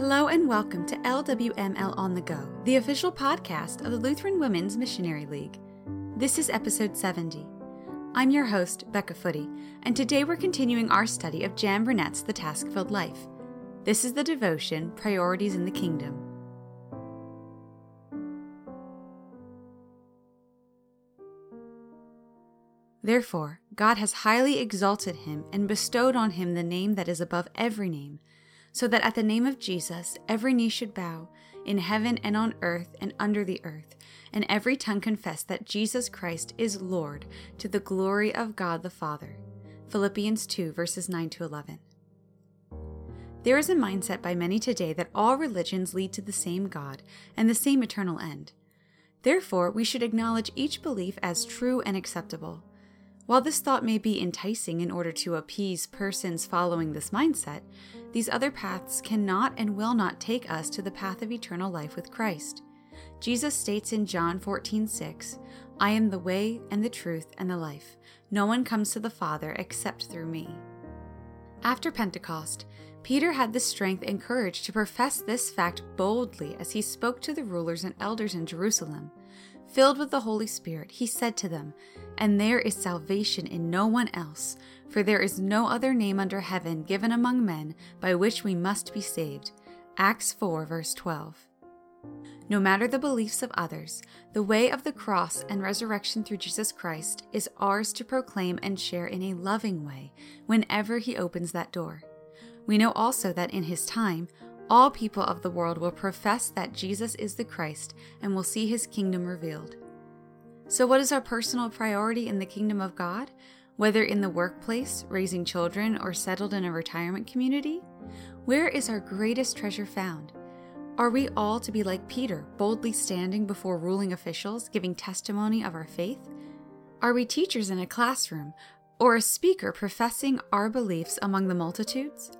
Hello and welcome to LWML On the Go, the official podcast of the Lutheran Women's Missionary League. This is episode 70. I'm your host, Becca Footy, and today we're continuing our study of Jan Burnett's The Task Filled Life. This is the devotion Priorities in the Kingdom. Therefore, God has highly exalted him and bestowed on him the name that is above every name, so that at the name of Jesus every knee should bow, in heaven and on earth and under the earth, and every tongue confess that Jesus Christ is Lord, to the glory of God the Father. Philippians 2, verses 9 to 11. There is a mindset by many today that all religions lead to the same God and the same eternal end. Therefore, we should acknowledge each belief as true and acceptable. While this thought may be enticing in order to appease persons following this mindset, these other paths cannot and will not take us to the path of eternal life with Christ. Jesus states in John 14:6, "I am the way and the truth and the life. No one comes to the Father except through me." After Pentecost, Peter had the strength and courage to profess this fact boldly as he spoke to the rulers and elders in Jerusalem. Filled with the Holy Spirit, he said to them, And there is salvation in no one else, for there is no other name under heaven given among men by which we must be saved. Acts 4, verse 12. No matter the beliefs of others, the way of the cross and resurrection through Jesus Christ is ours to proclaim and share in a loving way whenever He opens that door. We know also that in His time, all people of the world will profess that Jesus is the Christ and will see his kingdom revealed. So, what is our personal priority in the kingdom of God? Whether in the workplace, raising children, or settled in a retirement community? Where is our greatest treasure found? Are we all to be like Peter, boldly standing before ruling officials, giving testimony of our faith? Are we teachers in a classroom, or a speaker professing our beliefs among the multitudes?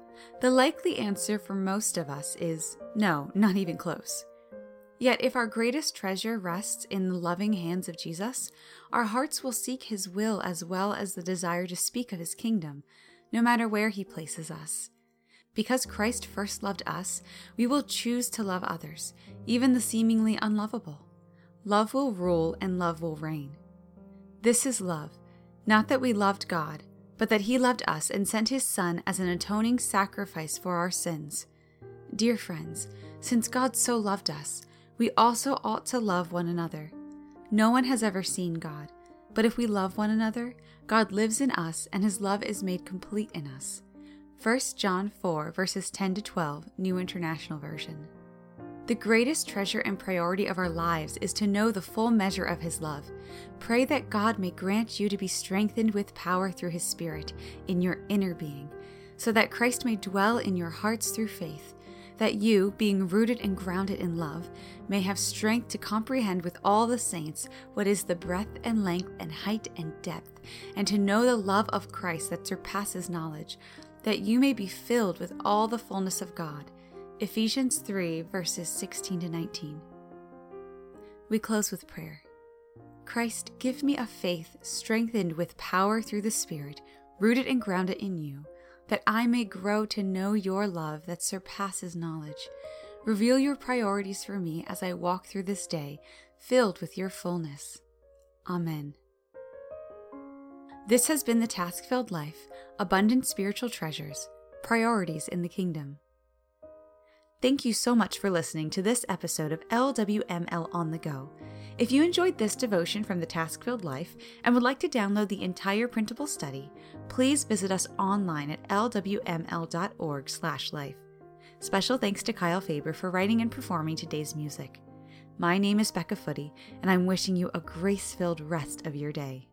The likely answer for most of us is no, not even close. Yet, if our greatest treasure rests in the loving hands of Jesus, our hearts will seek His will as well as the desire to speak of His kingdom, no matter where He places us. Because Christ first loved us, we will choose to love others, even the seemingly unlovable. Love will rule and love will reign. This is love, not that we loved God, but that he loved us and sent his Son as an atoning sacrifice for our sins. Dear friends, since God so loved us, we also ought to love one another. No one has ever seen God, but if we love one another, God lives in us and his love is made complete in us. 1 John 4, verses 10 to 12, New International Version. The greatest treasure and priority of our lives is to know the full measure of His love. Pray that God may grant you to be strengthened with power through His Spirit in your inner being, so that Christ may dwell in your hearts through faith, that you, being rooted and grounded in love, may have strength to comprehend with all the saints what is the breadth and length and height and depth, and to know the love of Christ that surpasses knowledge, that you may be filled with all the fullness of God. Ephesians 3, verses 16 to 19. We close with prayer. Christ, give me a faith strengthened with power through the Spirit, rooted and grounded in you, that I may grow to know your love that surpasses knowledge. Reveal your priorities for me as I walk through this day, filled with your fullness. Amen. This has been the Task Filled Life Abundant Spiritual Treasures Priorities in the Kingdom. Thank you so much for listening to this episode of LWML On the Go. If you enjoyed this devotion from the Task Filled Life and would like to download the entire printable study, please visit us online at lwml.org/life. Special thanks to Kyle Faber for writing and performing today's music. My name is Becca Footy, and I'm wishing you a grace-filled rest of your day.